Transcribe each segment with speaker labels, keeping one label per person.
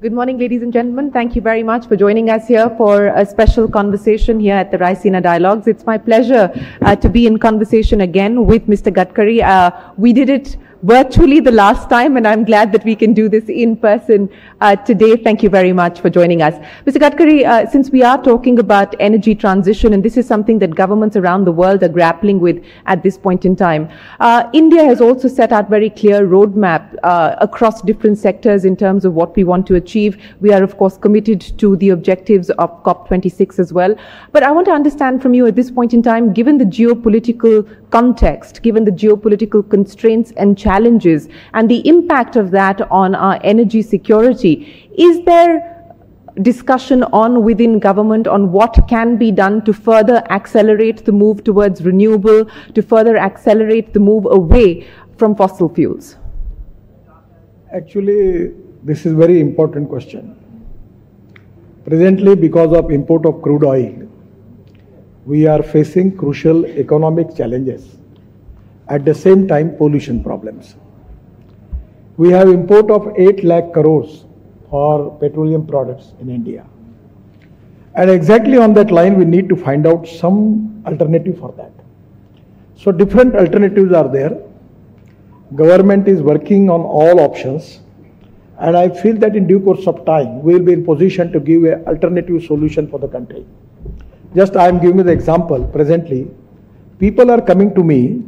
Speaker 1: Good morning, ladies and gentlemen. Thank you very much for joining us here for a special conversation here at the Raisina Dialogues. It's my pleasure uh, to be in conversation again with Mr. Gadkari. Uh, we did it virtually the last time, and I'm glad that we can do this in person uh, today. Thank you very much for joining us. Mr. Gadkari, uh, since we are talking about energy transition, and this is something that governments around the world are grappling with at this point in time, uh, India has also set out very clear roadmap uh, across different sectors in terms of what we want to achieve. We are, of course, committed to the objectives of COP26 as well. But I want to understand from you at this point in time, given the geopolitical context, given the geopolitical constraints and challenges and the impact of that on our energy security, is there discussion on within government on what can be done to further accelerate the move towards renewable, to further accelerate the move away from fossil fuels?
Speaker 2: Actually, this is very important question. Presently, because of import of crude oil, we are facing crucial economic challenges. At the same time, pollution problems. We have import of 8 lakh crores for petroleum products in India. And exactly on that line, we need to find out some alternative for that. So different alternatives are there. Government is working on all options. And I feel that in due course of time, we will be in position to give an alternative solution for the country. Just I am giving you the example presently. People are coming to me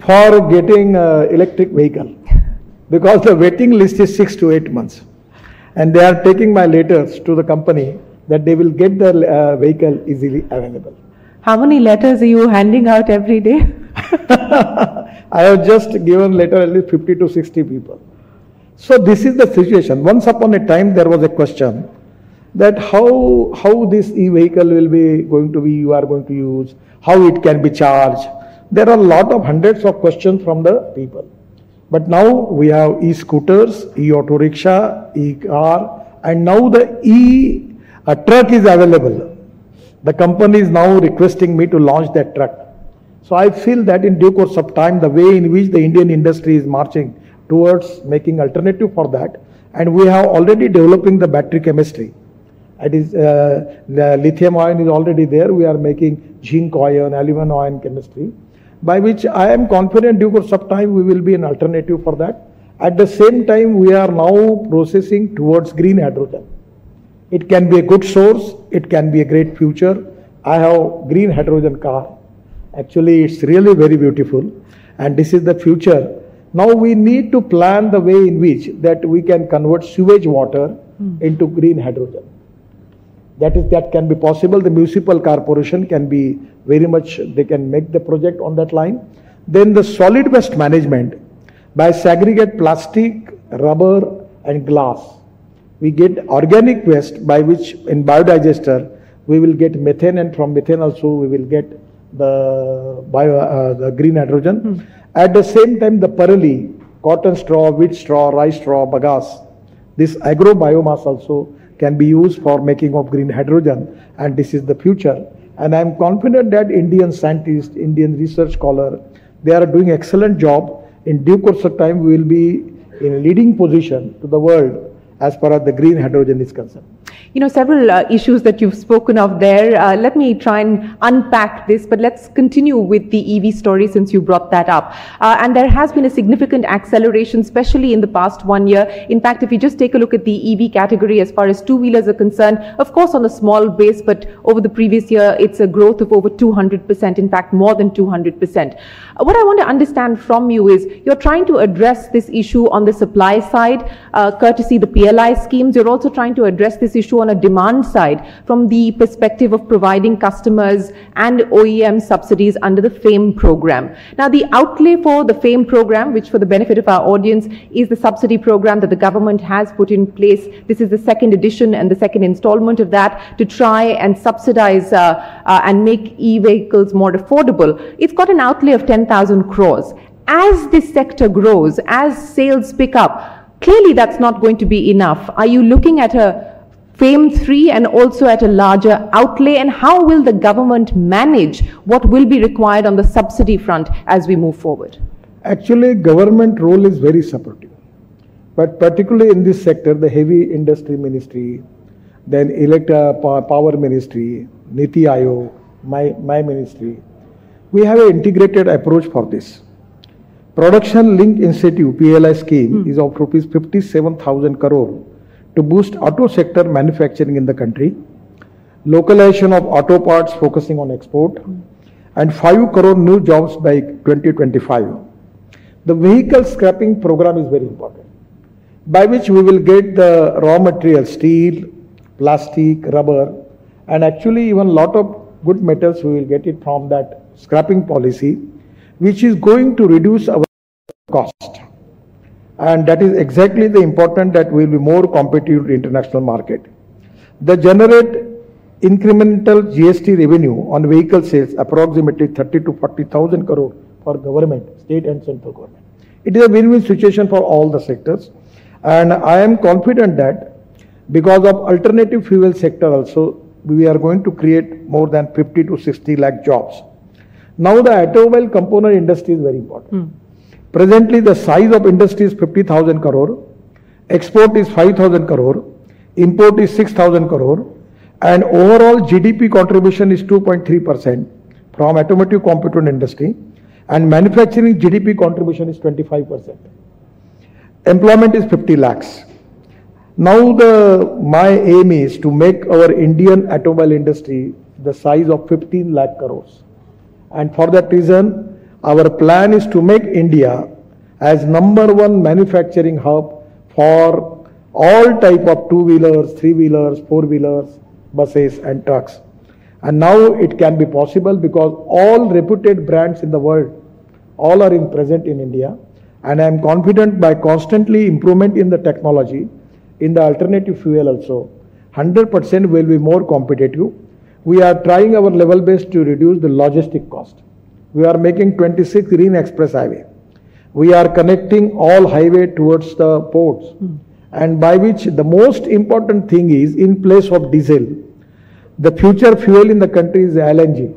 Speaker 2: for getting uh, electric vehicle because the waiting list is six to eight months. And they are taking my letters to the company that they will get the uh, vehicle easily available.
Speaker 1: How many letters are you handing out every day?
Speaker 2: I have just given letter at least 50 to 60 people. So this is the situation. Once upon a time there was a question that how how this e-vehicle will be going to be you are going to use, how it can be charged. There are a lot of hundreds of questions from the people. But now we have e-scooters, e-auto rickshaw, e-car, and now the e-truck is available. The company is now requesting me to launch that truck. So I feel that in due course of time, the way in which the Indian industry is marching towards making alternative for that, and we have already developing the battery chemistry. It is uh, lithium ion is already there. We are making zinc ion, aluminum ion chemistry, by which I am confident due course of time we will be an alternative for that. At the same time, we are now processing towards green hydrogen. It can be a good source. It can be a great future. I have green hydrogen car. Actually, it's really very beautiful, and this is the future. Now we need to plan the way in which that we can convert sewage water hmm. into green hydrogen. That is that can be possible. The municipal corporation can be very much they can make the project on that line. Then the solid waste management by segregate plastic, rubber, and glass. We get organic waste by which in biodigester we will get methane, and from methane also we will get the bio uh, the green hydrogen. At the same time, the parali, cotton straw, wheat straw, rice straw, bagasse. This agro biomass also can be used for making of green hydrogen, and this is the future. And I am confident that Indian scientists, Indian research scholar, they are doing excellent job. In due course of time, we will be in a leading position to the world as far as the green hydrogen is concerned.
Speaker 1: You know, several uh, issues that you've spoken of there. Uh, let me try and unpack this, but let's continue with the EV story since you brought that up. Uh, and there has been a significant acceleration, especially in the past one year. In fact, if you just take a look at the EV category as far as two wheelers are concerned, of course, on a small base, but over the previous year, it's a growth of over 200%, in fact, more than 200%. Uh, what I want to understand from you is you're trying to address this issue on the supply side, uh, courtesy the PLI schemes. You're also trying to address this issue on a demand side from the perspective of providing customers and OEM subsidies under the FAME program. Now, the outlay for the FAME program, which for the benefit of our audience is the subsidy program that the government has put in place. This is the second edition and the second installment of that to try and subsidize uh, uh, and make e-vehicles more affordable. It's got an outlay of 10,000 crores. As this sector grows, as sales pick up, clearly that's not going to be enough. Are you looking at a FAME 3 and also at a larger outlay? And how will the government manage what will be required on the subsidy front as we move forward?
Speaker 2: Actually, government role is very supportive. But particularly in this sector, the heavy industry ministry, then elect uh, power ministry, Niti Aayog, my, my ministry, we have an integrated approach for this. Production Link Incentive PLI scheme mm. is of rupees 57,000 crore to boost auto sector manufacturing in the country, localization of auto parts focusing on export, and 5 crore new jobs by 2025. The vehicle scrapping program is very important, by which we will get the raw material, steel, plastic, rubber, and actually even lot of good metals we will get it from that scrapping policy, which is going to reduce our cost. And that is exactly the important that will be more competitive international market. The generate incremental GST revenue on vehicle sales approximately 30 to 40,000 crore for government, state and central government. It is a win-win situation for all the sectors. And I am confident that because of alternative fuel sector also, we are going to create more than 50 to 60 lakh jobs. Now the automobile component industry is very important. Mm. Presently the size of industry is 50,000 crore, export is 5,000 crore, import is 6,000 crore and overall GDP contribution is 2.3% from automotive component industry and manufacturing GDP contribution is 25%. Employment is 50 lakhs. Now the my aim is to make our Indian automobile industry the size of 15 lakh crores. And for that reason, our plan is to make India as number one manufacturing hub for all type of two-wheelers, three-wheelers, four-wheelers, buses and trucks. And now it can be possible because all reputed brands in the world, all are in present in India. And I am confident by constantly improvement in the technology, in the alternative fuel also, 100% will be more competitive. We are trying our level best to reduce the logistic cost. We are making 26 green express highway. We are connecting all highway towards the ports. Mm. And by which the most important thing is in place of diesel, the future fuel in the country is LNG.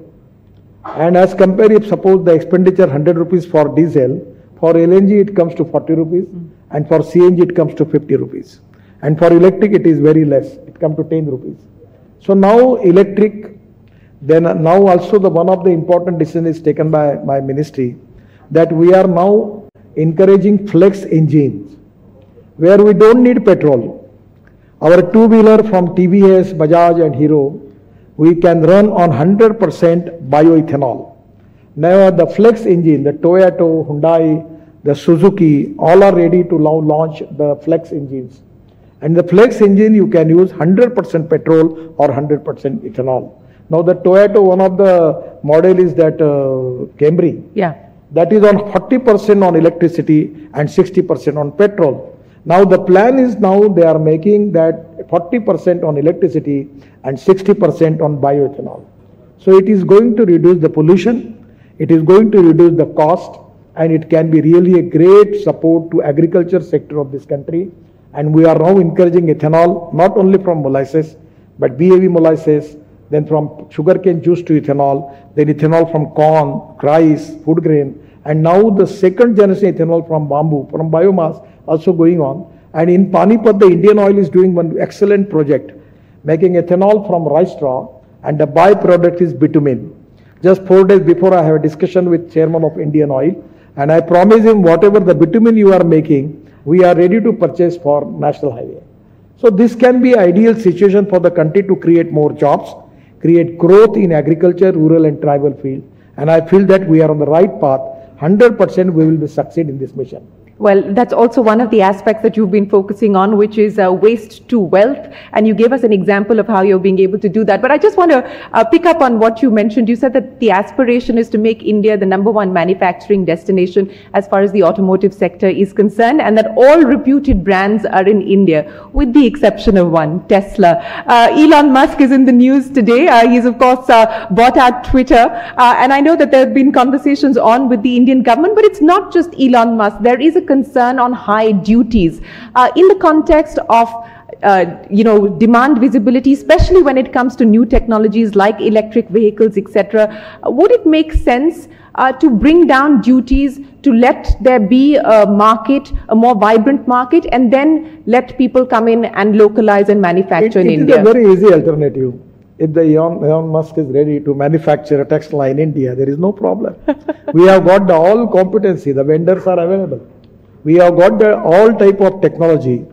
Speaker 2: And as compared if suppose the expenditure 100 rupees for diesel, for LNG it comes to 40 rupees mm. and for CNG it comes to 50 rupees. And for electric, it is very less. It comes to 10 rupees. So now electric, then now also the one of the important decisions is taken by my ministry that we are now encouraging flex engines where we don't need petrol. Our two-wheeler from TVS, Bajaj and Hero, we can run on 100% bioethanol. Now the flex engine, the Toyota, Hyundai, the Suzuki, all are ready to now launch the flex engines. And the flex engine you can use 100% petrol or 100% ethanol. Now the Toyota, one of the model is that uh, Camry.
Speaker 1: Yeah.
Speaker 2: That is on 40% on electricity and 60% on petrol. Now the plan is now they are making that 40% on electricity and 60% on bioethanol. So it is going to reduce the pollution, it is going to reduce the cost and it can be really a great support to agriculture sector of this country and we are now encouraging ethanol not only from molasses, but B-heavy molasses, then from sugarcane juice to ethanol, then ethanol from corn, rice, food grain, and now the second generation ethanol from bamboo, from biomass also going on. And in Panipat, the Indian Oil is doing one excellent project, making ethanol from rice straw, and the byproduct is bitumen. Just four days before, I have a discussion with chairman of Indian Oil, and I promise him whatever the bitumen you are making, we are ready to purchase for national highway. So this can be ideal situation for the country to create more jobs, create growth in agriculture, rural and tribal field. And I feel that we are on the right path. 100% we will be succeed in this mission.
Speaker 1: Well, that's also one of the aspects that you've been focusing on, which is uh, waste to wealth. And you gave us an example of how you're being able to do that. But I just want to uh, pick up on what you mentioned. You said that the aspiration is to make India the number one manufacturing destination as far as the automotive sector is concerned, and that all reputed brands are in India, with the exception of one, Tesla. Uh, Elon Musk is in the news today. Uh, he's, of course, uh, bought out Twitter. Uh, and I know that there have been conversations on with the Indian government, but it's not just Elon Musk. There is a concern on high duties uh, in the context of uh, you know, demand visibility, especially when it comes to new technologies like electric vehicles, etc. Would it make sense uh, to bring down duties to let there be a market, a more vibrant market, and then let people come in and localize and manufacture
Speaker 2: it,
Speaker 1: in
Speaker 2: it
Speaker 1: India?
Speaker 2: is a very easy alternative. If the Elon, Elon Musk is ready to manufacture a Tesla in India, there is no problem. we have got the all competency, the vendors are available. We have got the all type of technology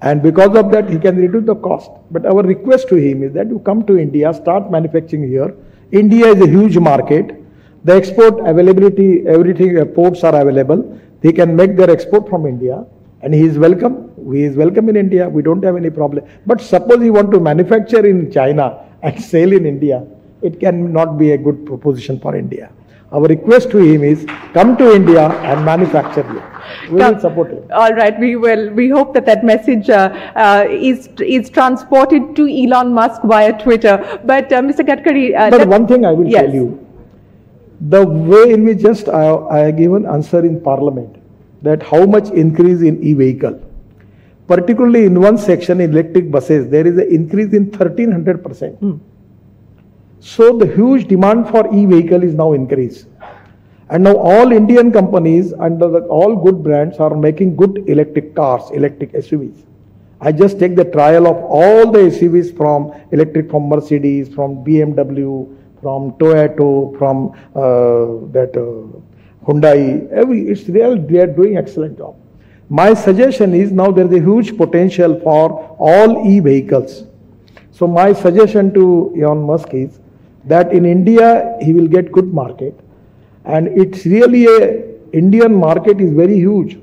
Speaker 2: and because of that he can reduce the cost. But our request to him is that you come to India, start manufacturing here. India is a huge market. The export availability, everything, uh, ports are available. They can make their export from India and he is welcome. He is welcome in India. We don't have any problem. But suppose he want to manufacture in China and sell in India, it can not be a good proposition for India. Our request to him is come to India and manufacture here. We will support him.
Speaker 1: All right, we will. We hope that that message uh, uh, is is transported to Elon Musk via Twitter. But uh, Mr. Gadkari, uh,
Speaker 2: But one thing I will
Speaker 1: Yes.
Speaker 2: tell you, the way in which just I, I have given answer in parliament that how much increase in e-vehicle, particularly in one section in electric buses, there is an increase in 1300 percent. So the huge demand for e-vehicle is now increased. And now all Indian companies the, all good brands are making good electric cars, electric SUVs. I just take the trial of all the SUVs from electric from Mercedes, from BMW, from Toyota, from uh, that uh, Hyundai. Every it's real they are doing excellent job. My suggestion is now there is a huge potential for all e-vehicles. So my suggestion to Elon Musk is that in India he will get good market, and it's really a Indian market is very huge.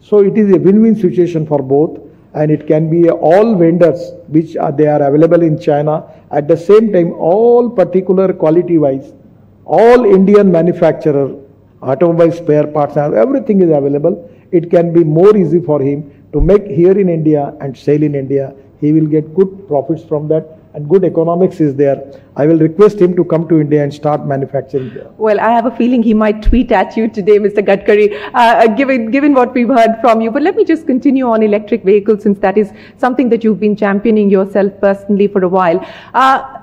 Speaker 2: So it is a win-win situation for both, and it can be all vendors which are they are available in China. At the same time, all particular quality-wise, all Indian manufacturer, automobile spare parts, and everything is available. It can be more easy for him to make here in India and sell in India. He will get good profits from that, and good economics is there. I will request him to come to India and start manufacturing there.
Speaker 1: Well, I have a feeling he might tweet at you today, Mr. Gadkari, uh, uh, given, given what we've heard from you. But let me just continue on electric vehicles since that is something that you've been championing yourself personally for a while. Uh,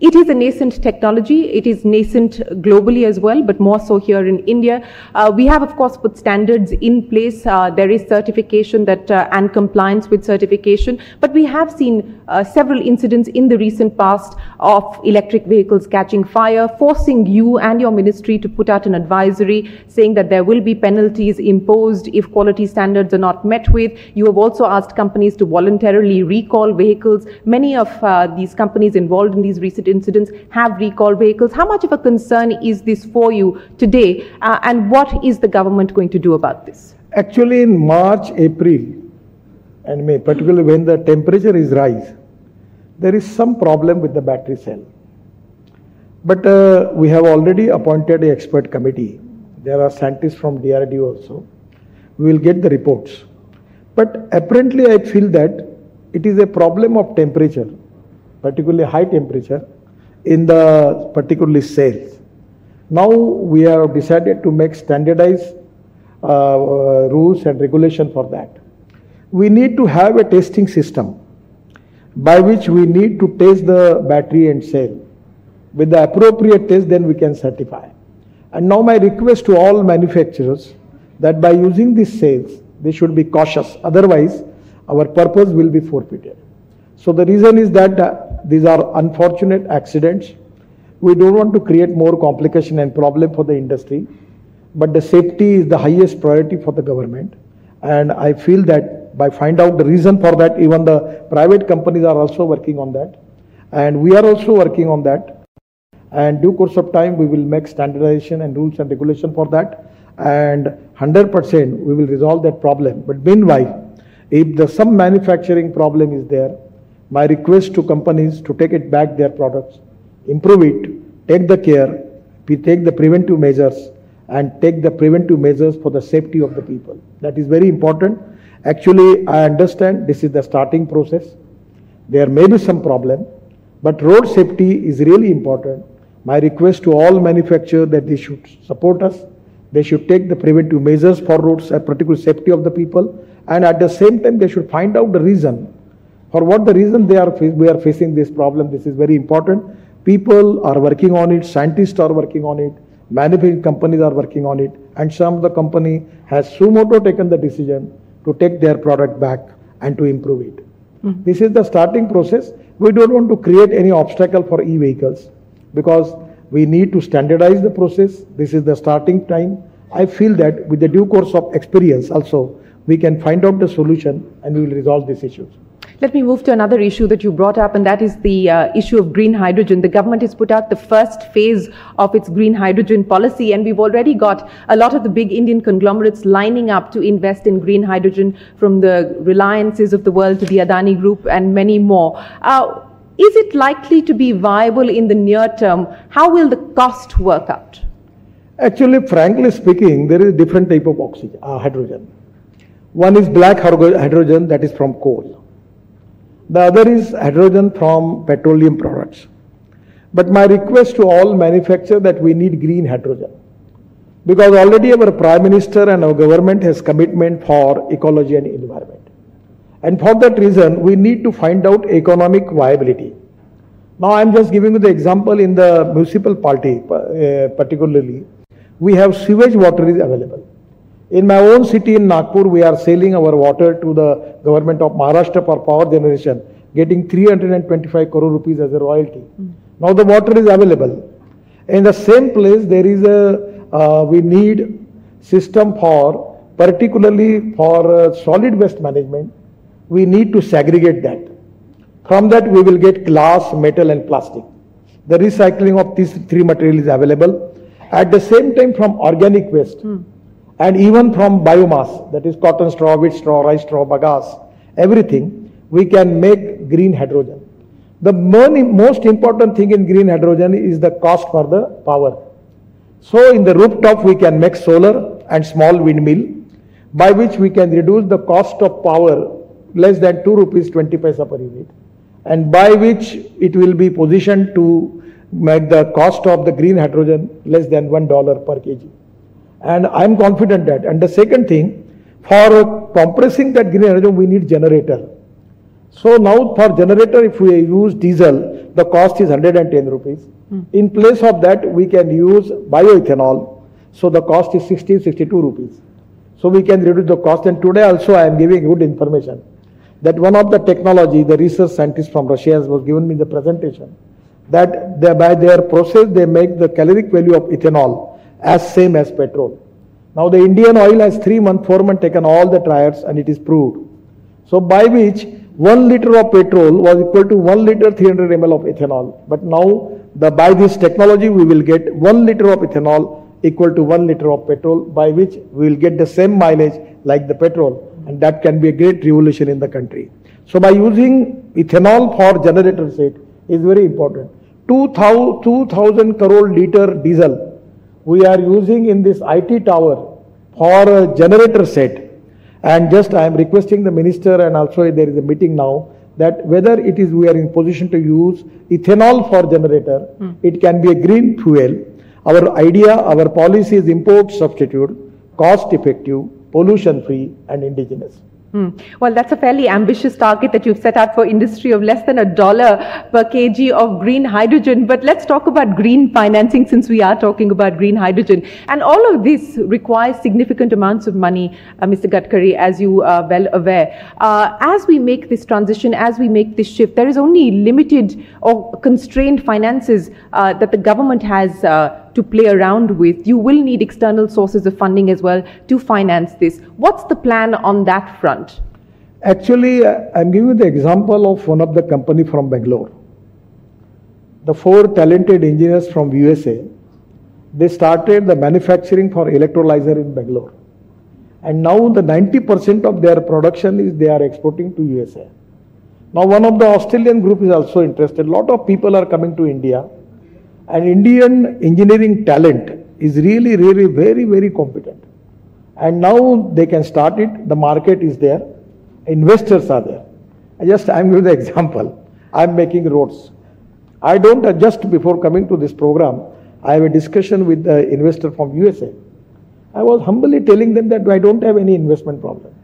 Speaker 1: it is a nascent technology. It is nascent globally as well, but more so here in India. Uh, we have, of course, put standards in place. Uh, there is certification that uh, and compliance with certification, but we have seen uh, several incidents in the recent past of electric vehicles catching fire, forcing you and your ministry to put out an advisory saying that there will be penalties imposed if quality standards are not met with. You have also asked companies to voluntarily recall vehicles. Many of uh, these companies involved in these recent incidents have recalled vehicles. How much of a concern is this for you today, uh, and what is the government going to do about this?
Speaker 2: Actually, in March, April, and May, particularly when the temperature is rise, there is some problem with the battery cell. But uh, we have already appointed a expert committee. There are scientists from DRDO also. We will get the reports. But apparently, I feel that it is a problem of temperature, particularly high temperature, in the particularly cells. Now we have decided to make standardized uh, uh, rules and regulation for that. We need to have a testing system by which we need to test the battery and cell. With the appropriate test, then we can certify. And now my request to all manufacturers that by using these cells, they should be cautious. Otherwise, our purpose will be forfeited. So the reason is that uh, these are unfortunate accidents. We don't want to create more complication and problem for the industry, but the safety is the highest priority for the government. And I feel that by find out the reason for that, even the private companies are also working on that, and we are also working on that. And due course of time, we will make standardization and rules and regulation for that, and 100% we will resolve that problem. But meanwhile, if the some manufacturing problem is there, my request to companies to take it back their products, improve it, take the care, we take the preventive measures and take the preventive measures for the safety of the people. That is very important. Actually, I understand this is the starting process. There may be some problem, but road safety is really important. My request to all manufacturers that they should support us. They should take the preventive measures for roads, uh, particular safety of the people, and at the same time they should find out the reason For what the reason they are we are facing this problem, this is very important. People are working on it, scientists are working on it, manufacturing companies are working on it, and some of the company has suo motu taken the decision to take their product back and to improve it. Mm-hmm. This is the starting process. We don't want to create any obstacle for e-vehicles because we need to standardize the process. This is the starting time. I feel that with the due course of experience also, we can find out the solution and we will resolve these issues.
Speaker 1: Let me move to another issue that you brought up, and that is the uh, issue of green hydrogen. The government has put out the first phase of its green hydrogen policy, and we've already got a lot of the big Indian conglomerates lining up to invest in green hydrogen, from the Reliances of the world to the Adani Group and many more. Uh, is it likely to be viable in the near term? How will the cost work out?
Speaker 2: Actually, frankly speaking, there is a different type of oxygen, uh, hydrogen. One is black hydrogen that is from coal. The other is hydrogen from petroleum products. But my request to all manufacturers that we need green hydrogen. Because already our Prime Minister and our government has commitment for ecology and environment. And for that reason, we need to find out economic viability. Now I'm just giving you the example in the municipal party, uh, particularly, we have sewage water is available. In my own city in Nagpur, we are selling our water to the government of Maharashtra for power generation, getting 325 crore rupees as a royalty. Mm. Now the water is available. In the same place, there is a, uh, we need system for, particularly for uh, solid waste management, we need to segregate that. From that, we will get glass, metal and plastic. The recycling of these three materials is available. At the same time, from organic waste, mm and even from biomass, that is cotton straw, wheat straw, rice straw, bagasse, everything, we can make green hydrogen. The most important thing in green hydrogen is the cost for the power. So in the rooftop we can make solar and small windmill by which we can reduce the cost of power less than 2 rupees 20 paisa per unit and by which it will be positioned to make the cost of the green hydrogen less than $1 per kg. And I'm confident that. And the second thing, for compressing that green hydrogen, we need generator. So now for generator, if we use diesel, the cost is 110 rupees. Mm. In place of that, we can use bioethanol. So the cost is 60, 62 rupees. So we can reduce the cost. And today also I am giving good information that one of the technology, the research scientist from Russia has was given me the presentation that they, by their process they make the caloric value of ethanol as same as petrol. Now the Indian oil has three month, four month taken all the trials and it is proved. So by which one liter of petrol was equal to one liter 300 ml of ethanol. But now the, by this technology we will get one liter of ethanol equal to one liter of petrol by which we will get the same mileage like the petrol and that can be a great revolution in the country. So by using ethanol for generator set is very important. 2000, 2000 crore liter diesel we are using in this IT tower for a generator set. And just I am requesting the minister and also there is a meeting now that whether it is we are in position to use ethanol for generator, mm. it can be a green fuel. Our idea, our policy is import substitute, cost effective, pollution free and indigenous.
Speaker 1: Hmm. Well, that's a fairly ambitious target that you've set out for industry of less than a dollar per kg of green hydrogen. But let's talk about green financing since we are talking about green hydrogen. And all of this requires significant amounts of money, uh, Mr. Gadkari, as you are well aware. Uh, as we make this transition, as we make this shift, there is only limited or constrained finances uh, that the government has uh, to play around with. You will need external sources of funding as well to finance this. What's the plan on that front?
Speaker 2: Actually, uh, I'm giving you the example of one of the company from Bangalore. The four talented engineers from USA, they started the manufacturing for electrolyzer in Bangalore. And now the 90% of their production is they are exporting to USA. Now one of the Australian group is also interested. A lot of people are coming to India and Indian engineering talent is really, really very, very competent. And now they can start it. The market is there. Investors are there. I just, I'm giving the example. I'm making roads. I don't, uh, just before coming to this program, I have a discussion with the investor from USA. I was humbly telling them that I don't have any investment problem.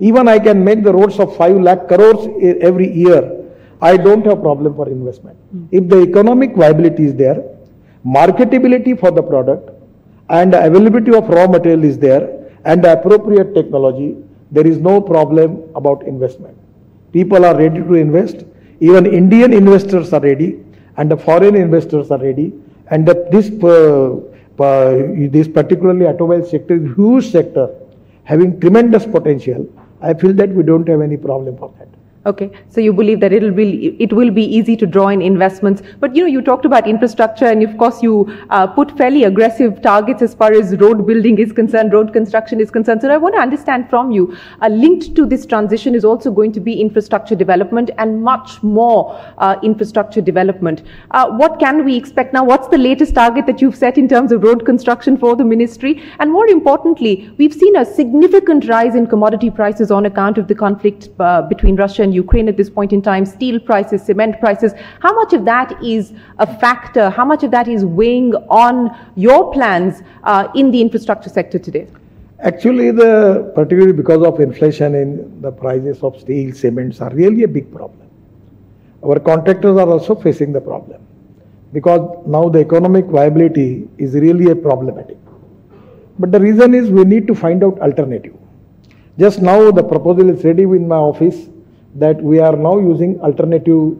Speaker 2: Even I can make the roads of 5 lakh crores every year. I don't have problem for investment. If the economic viability is there, marketability for the product, and availability of raw material is there, and the appropriate technology, there is no problem about investment. People are ready to invest. Even Indian investors are ready, and the foreign investors are ready. And the, this, uh, uh, this particularly automobile sector is huge sector, having tremendous potential. I feel that we don't have any problem for that.
Speaker 1: Okay, so you believe that it'll be it will be easy to draw in investments, but you know you talked about infrastructure, and of course you uh, put fairly aggressive targets as far as road building is concerned, road construction is concerned. So I want to understand from you, uh, linked to this transition is also going to be infrastructure development and much more uh, infrastructure development. Uh, what can we expect now? What's the latest target that you've set in terms of road construction for the ministry? And more importantly, we've seen a significant rise in commodity prices on account of the conflict uh, between Russia and Ukraine at this point in time, steel prices, cement prices. How much of that is a factor? How much of that is weighing on your plans uh, in the infrastructure sector today?
Speaker 2: Actually, the particularly because of inflation in the prices of steel, cements are really a big problem. Our contractors are also facing the problem because now the economic viability is really a problematic. But the reason is we need to find out alternative. Just now the proposal is ready in my office that we are now using alternative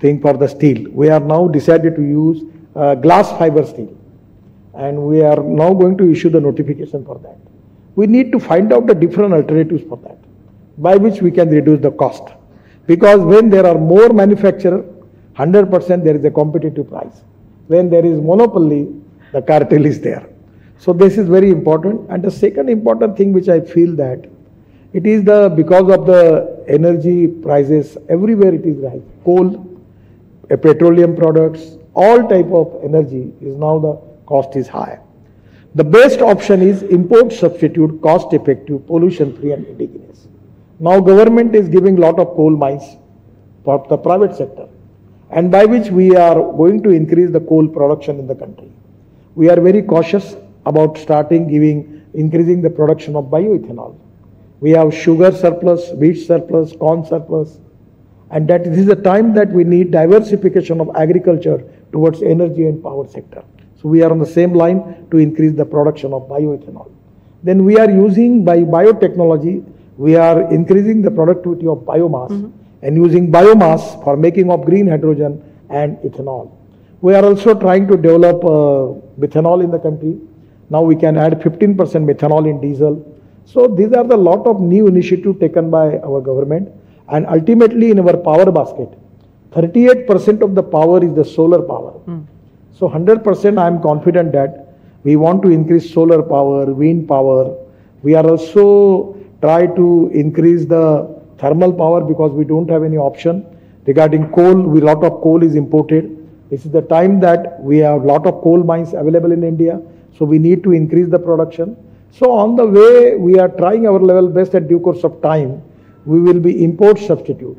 Speaker 2: thing for the steel. We are now decided to use uh, glass fiber steel and we are now going to issue the notification for that. We need to find out the different alternatives for that by which we can reduce the cost. Because when there are more manufacturer, 100% there is a competitive price. When there is monopoly, the cartel is there. So this is very important. And the second important thing which I feel that it is the because of the energy prices everywhere it is rise. Coal, uh, petroleum products, all type of energy is now the cost is high. The best option is import substitute, cost effective, pollution free and indigenous. Now government is giving lot of coal mines for the private sector and by which we are going to increase the coal production in the country. We are very cautious about starting giving, increasing the production of bioethanol. We have sugar surplus, wheat surplus, corn surplus, and that this is the time that we need diversification of agriculture towards energy and power sector. So we are on the same line to increase the production of bioethanol. Then we are using by biotechnology, we are increasing the productivity of biomass and using biomass for making of green hydrogen and ethanol. We are also trying to develop uh, methanol in the country. Now we can add 15% methanol in diesel. So these are the lot of new initiative taken by our government and ultimately in our power basket, 38% of the power is the solar power. Hmm. So 100% I am confident that we want to increase solar power, wind power. We are also try to increase the thermal power because we don't have any option. Regarding coal, we lot of coal is imported. This is the time that we have lot of coal mines available in India. So we need to increase the production. So on the way, we are trying our level best at due course of time. We will be import substitute,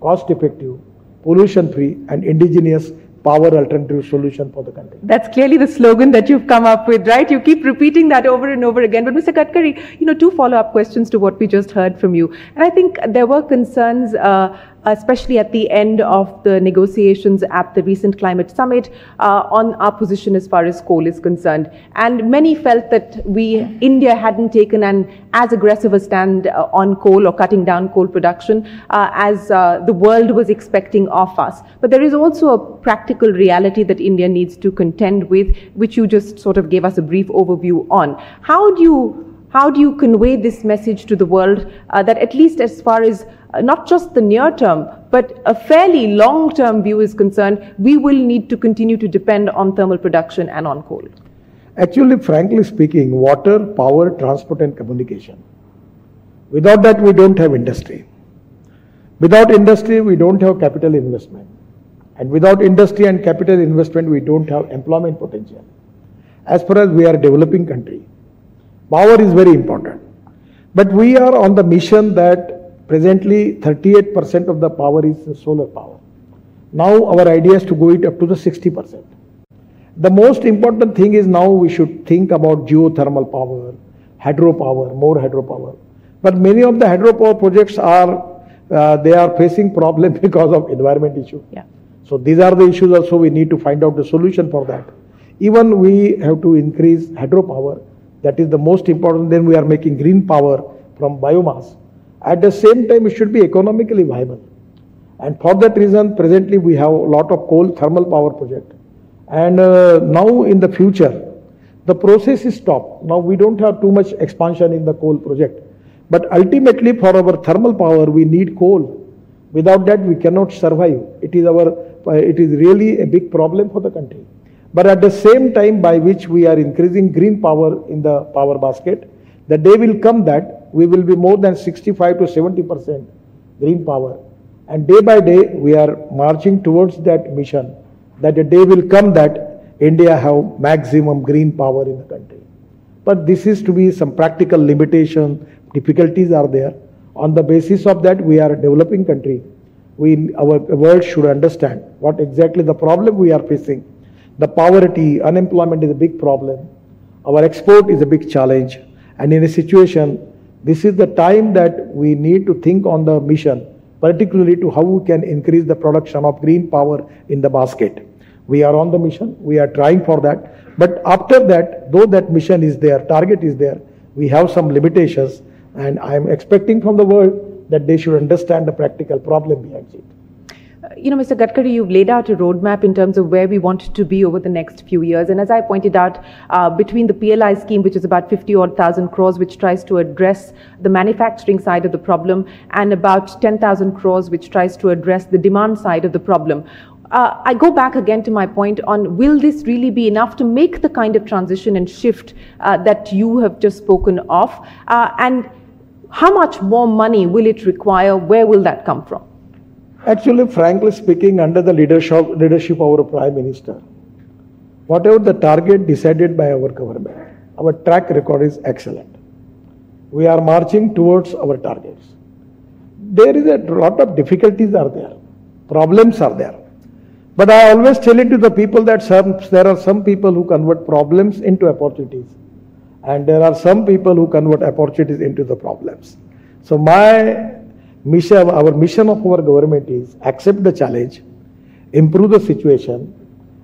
Speaker 2: cost effective, pollution free and indigenous power alternative solution for the country.
Speaker 1: That's clearly the slogan that you've come up with, right? You keep repeating that over and over again. But Mr. Gadkari, you know, two follow-up questions to what we just heard from you. And I think there were concerns, uh, especially at the end of the negotiations at the recent climate summit, uh, on our position as far as coal is concerned. And many felt that we, India, hadn't taken an as aggressive a stand uh, on coal or cutting down coal production uh, as uh, the world was expecting of us. But there is also a practical reality that India needs to contend with, which you just sort of gave us a brief overview on. How do you how do you convey this message to the world uh, that at least as far as not just the near term, but a fairly long term view is concerned, we will need to continue to depend on thermal production and on coal?
Speaker 2: Actually, frankly speaking, water, power, transport and communication. Without that, we don't have industry. Without industry, we don't have capital investment. And without industry and capital investment, we don't have employment potential. As far as we are a developing country, power is very important. But we are on the mission that presently 38% of the power is solar power. Now our idea is to go it up to the 60%. The most important thing is now we should think about geothermal power, hydropower, more hydropower. But many of the hydropower projects are, uh, they are facing problem because of environment issue.
Speaker 1: Yeah.
Speaker 2: So these are the issues also we need to find out the solution for that. Even we have to increase hydropower. That is the most important. Then we are making green power from biomass. At the same time, it should be economically viable. And for that reason, presently we have a lot of coal thermal power project. And uh, now in the future, the process is stopped. Now we don't have too much expansion in the coal project. But ultimately for our thermal power, we need coal. Without that, we cannot survive. It is our, uh, it is really a big problem for the country. But at the same time by which we are increasing green power in the power basket, the day will come that we will be more than 65 to 70 percent green power. And day by day, we are marching towards that mission, that a day will come that India have maximum green power in the country. But this is to be some practical limitation, difficulties are there. On the basis of that, we are a developing country. We, our world should understand what exactly the problem we are facing. The poverty, unemployment is a big problem. Our export is a big challenge. And in a situation, this is the time that we need to think on the mission, particularly to how we can increase the production of green power in the basket. We are on the mission, we are trying for that. But after that, though that mission is there, target is there, we have some limitations and I am expecting from the world that they should understand the practical problem behind it.
Speaker 1: You know, Mr. Gadkari, you've laid out a roadmap in terms of where we want to be over the next few years. And as I pointed out, uh, between the PLI scheme, which is about 50 odd thousand crores, which tries to address the manufacturing side of the problem, and about 10,000 crores, which tries to address the demand side of the problem. Uh, I go back again to my point on will this really be enough to make the kind of transition and shift uh, that you have just spoken of? Uh, and how much more money will it require? Where will that come from?
Speaker 2: Actually, frankly speaking, under the leadership, leadership of our Prime Minister, whatever the target decided by our government, our track record is excellent. We are marching towards our targets. There is a lot of difficulties are there, problems are there. But I always tell it to the people that some, there are some people who convert problems into opportunities and there are some people who convert opportunities into the problems. So my mission, our mission of our government is accept the challenge, improve the situation,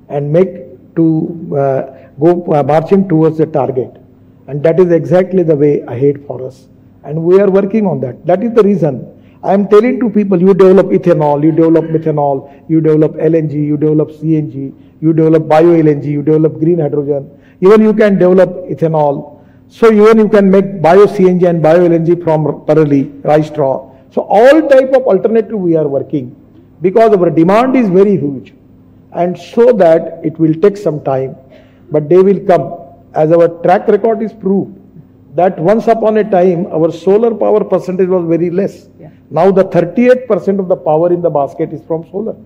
Speaker 2: and make to uh, go uh, marching towards the target. And that is exactly the way ahead for us. And we are working on that. That is the reason I am telling to people, you develop ethanol, you develop methanol, you develop LNG, you develop CNG, you develop bio LNG, you develop green hydrogen, even you can develop ethanol. So even you can make bio CNG and bio LNG from parali, rice straw. So all type of alternative we are working because our demand is very huge and so that it will take some time but they will come as our track record is proved that once upon a time our solar power percentage was very less.
Speaker 1: Yeah.
Speaker 2: Now the 38% of the power in the basket is from solar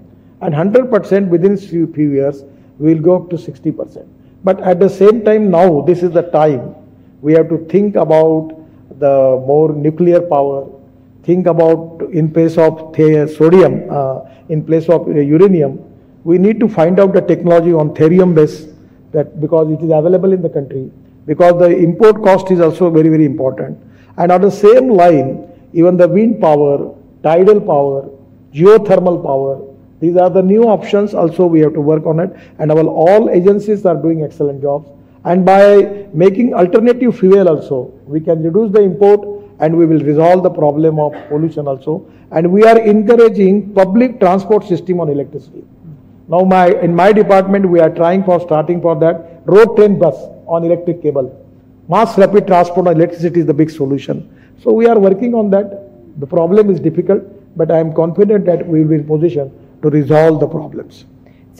Speaker 2: and 100% within few, few years we will go up to 60%. But at the same time now this is the time we have to think about the more nuclear power, think about in place of sodium, uh, in place of uh, uranium, we need to find out the technology on thorium base that because it is available in the country, because the import cost is also very, very important. And on the same line, even the wind power, tidal power, geothermal power, these are the new options also we have to work on it. And our all agencies are doing excellent jobs. And by making alternative fuel also, we can reduce the import and we will resolve the problem of pollution also. And we are encouraging public transport system on electricity. Now my, in my department, we are trying for starting for that road train bus on electric cable. Mass rapid transport on electricity is the big solution. So we are working on that. The problem is difficult, but I am confident that we will be in position to resolve the problems.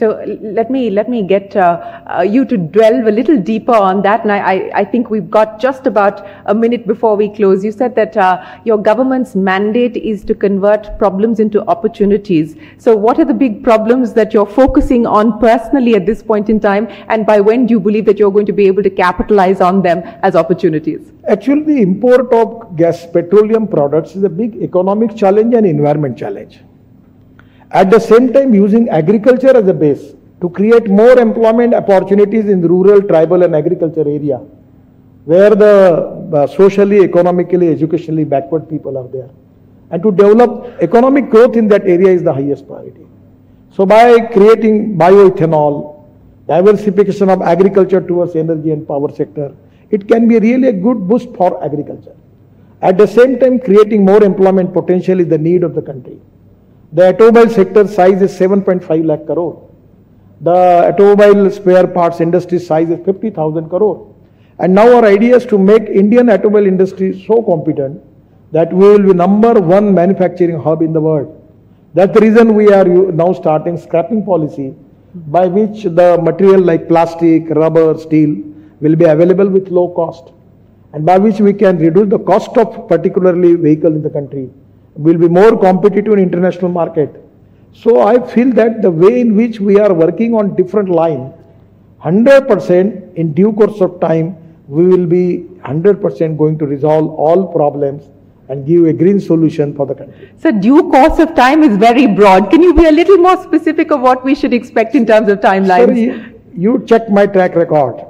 Speaker 1: So let me let me get uh, uh, you to delve a little deeper on that, and I, I, think we've got just about a minute before we close. You said that uh, your government's mandate is to convert problems into opportunities. So what are the big problems that you're focusing on personally at this point in time, and by when do you believe that you're going to be able to capitalize on them as opportunities?
Speaker 2: Actually, the import of gas petroleum products is a big economic challenge and environment challenge. At the same time, using agriculture as a base to create more employment opportunities in the rural, tribal, and agriculture area, where the uh, socially, economically, educationally backward people are there. And to develop economic growth in that area is the highest priority. So by creating bioethanol, diversification of agriculture towards energy and power sector, it can be really a good boost for agriculture. At the same time, creating more employment potential is the need of the country. The automobile sector size is 7.5 lakh crore. The automobile spare parts industry size is 50,000 crore. And now our idea is to make Indian automobile industry so competent that we will be number one manufacturing hub in the world. That's the reason we are now starting scrapping policy by which the material like plastic, rubber, steel will be available with low cost and by which we can reduce the cost of particularly vehicle in the country will be more competitive in international market. So I feel that the way in which we are working on different line, 100% in due course of time, we will be 100% going to resolve all problems and give a green solution for the country.
Speaker 1: So due course of time is very broad. Can you be a little more specific of what we should expect in terms of timelines?
Speaker 2: Sir, you check my track record.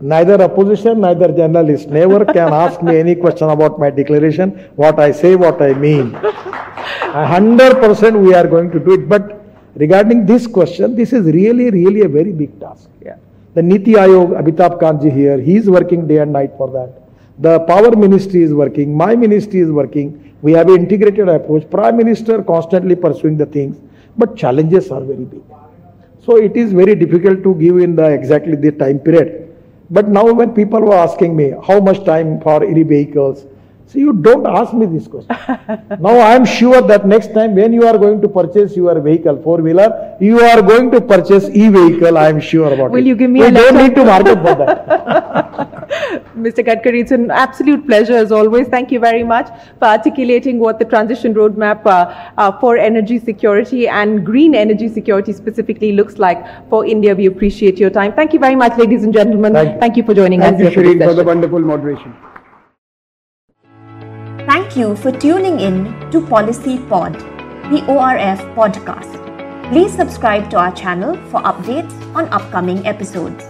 Speaker 2: Neither opposition, neither journalist never can ask me any question about my declaration, what I say, what I mean. 100% we are going to do it. But regarding this question, this is really, really a very big task.
Speaker 1: Yeah.
Speaker 2: The NITI Aayog, Amitabh Kant ji here, he is working day and night for that. The power ministry is working, my ministry is working. We have an integrated approach. Prime Minister constantly pursuing the things, but challenges are very big. So it is very difficult to give in the exactly the time period. But now when people were asking me how much time for EV vehicles, so you don't ask me this question. now I am sure that next time when you are going to purchase your vehicle, four wheeler, you are going to purchase e-vehicle. I am sure about
Speaker 1: Will
Speaker 2: it.
Speaker 1: you give me
Speaker 2: we
Speaker 1: a
Speaker 2: don't need to market for that.
Speaker 1: Mr. Gadkari, it's an absolute pleasure as always. Thank you very much for articulating what the transition roadmap uh, uh, for energy security and green energy security specifically looks like for India. We appreciate your time. Thank you very much, ladies and gentlemen.
Speaker 2: Thank you.
Speaker 1: for joining
Speaker 2: Thank
Speaker 1: us.
Speaker 2: you,
Speaker 1: for
Speaker 2: Shereen, for the wonderful moderation.
Speaker 3: Thank you for tuning in to Policy Pod, the ORF podcast. Please subscribe to our channel for updates on upcoming episodes.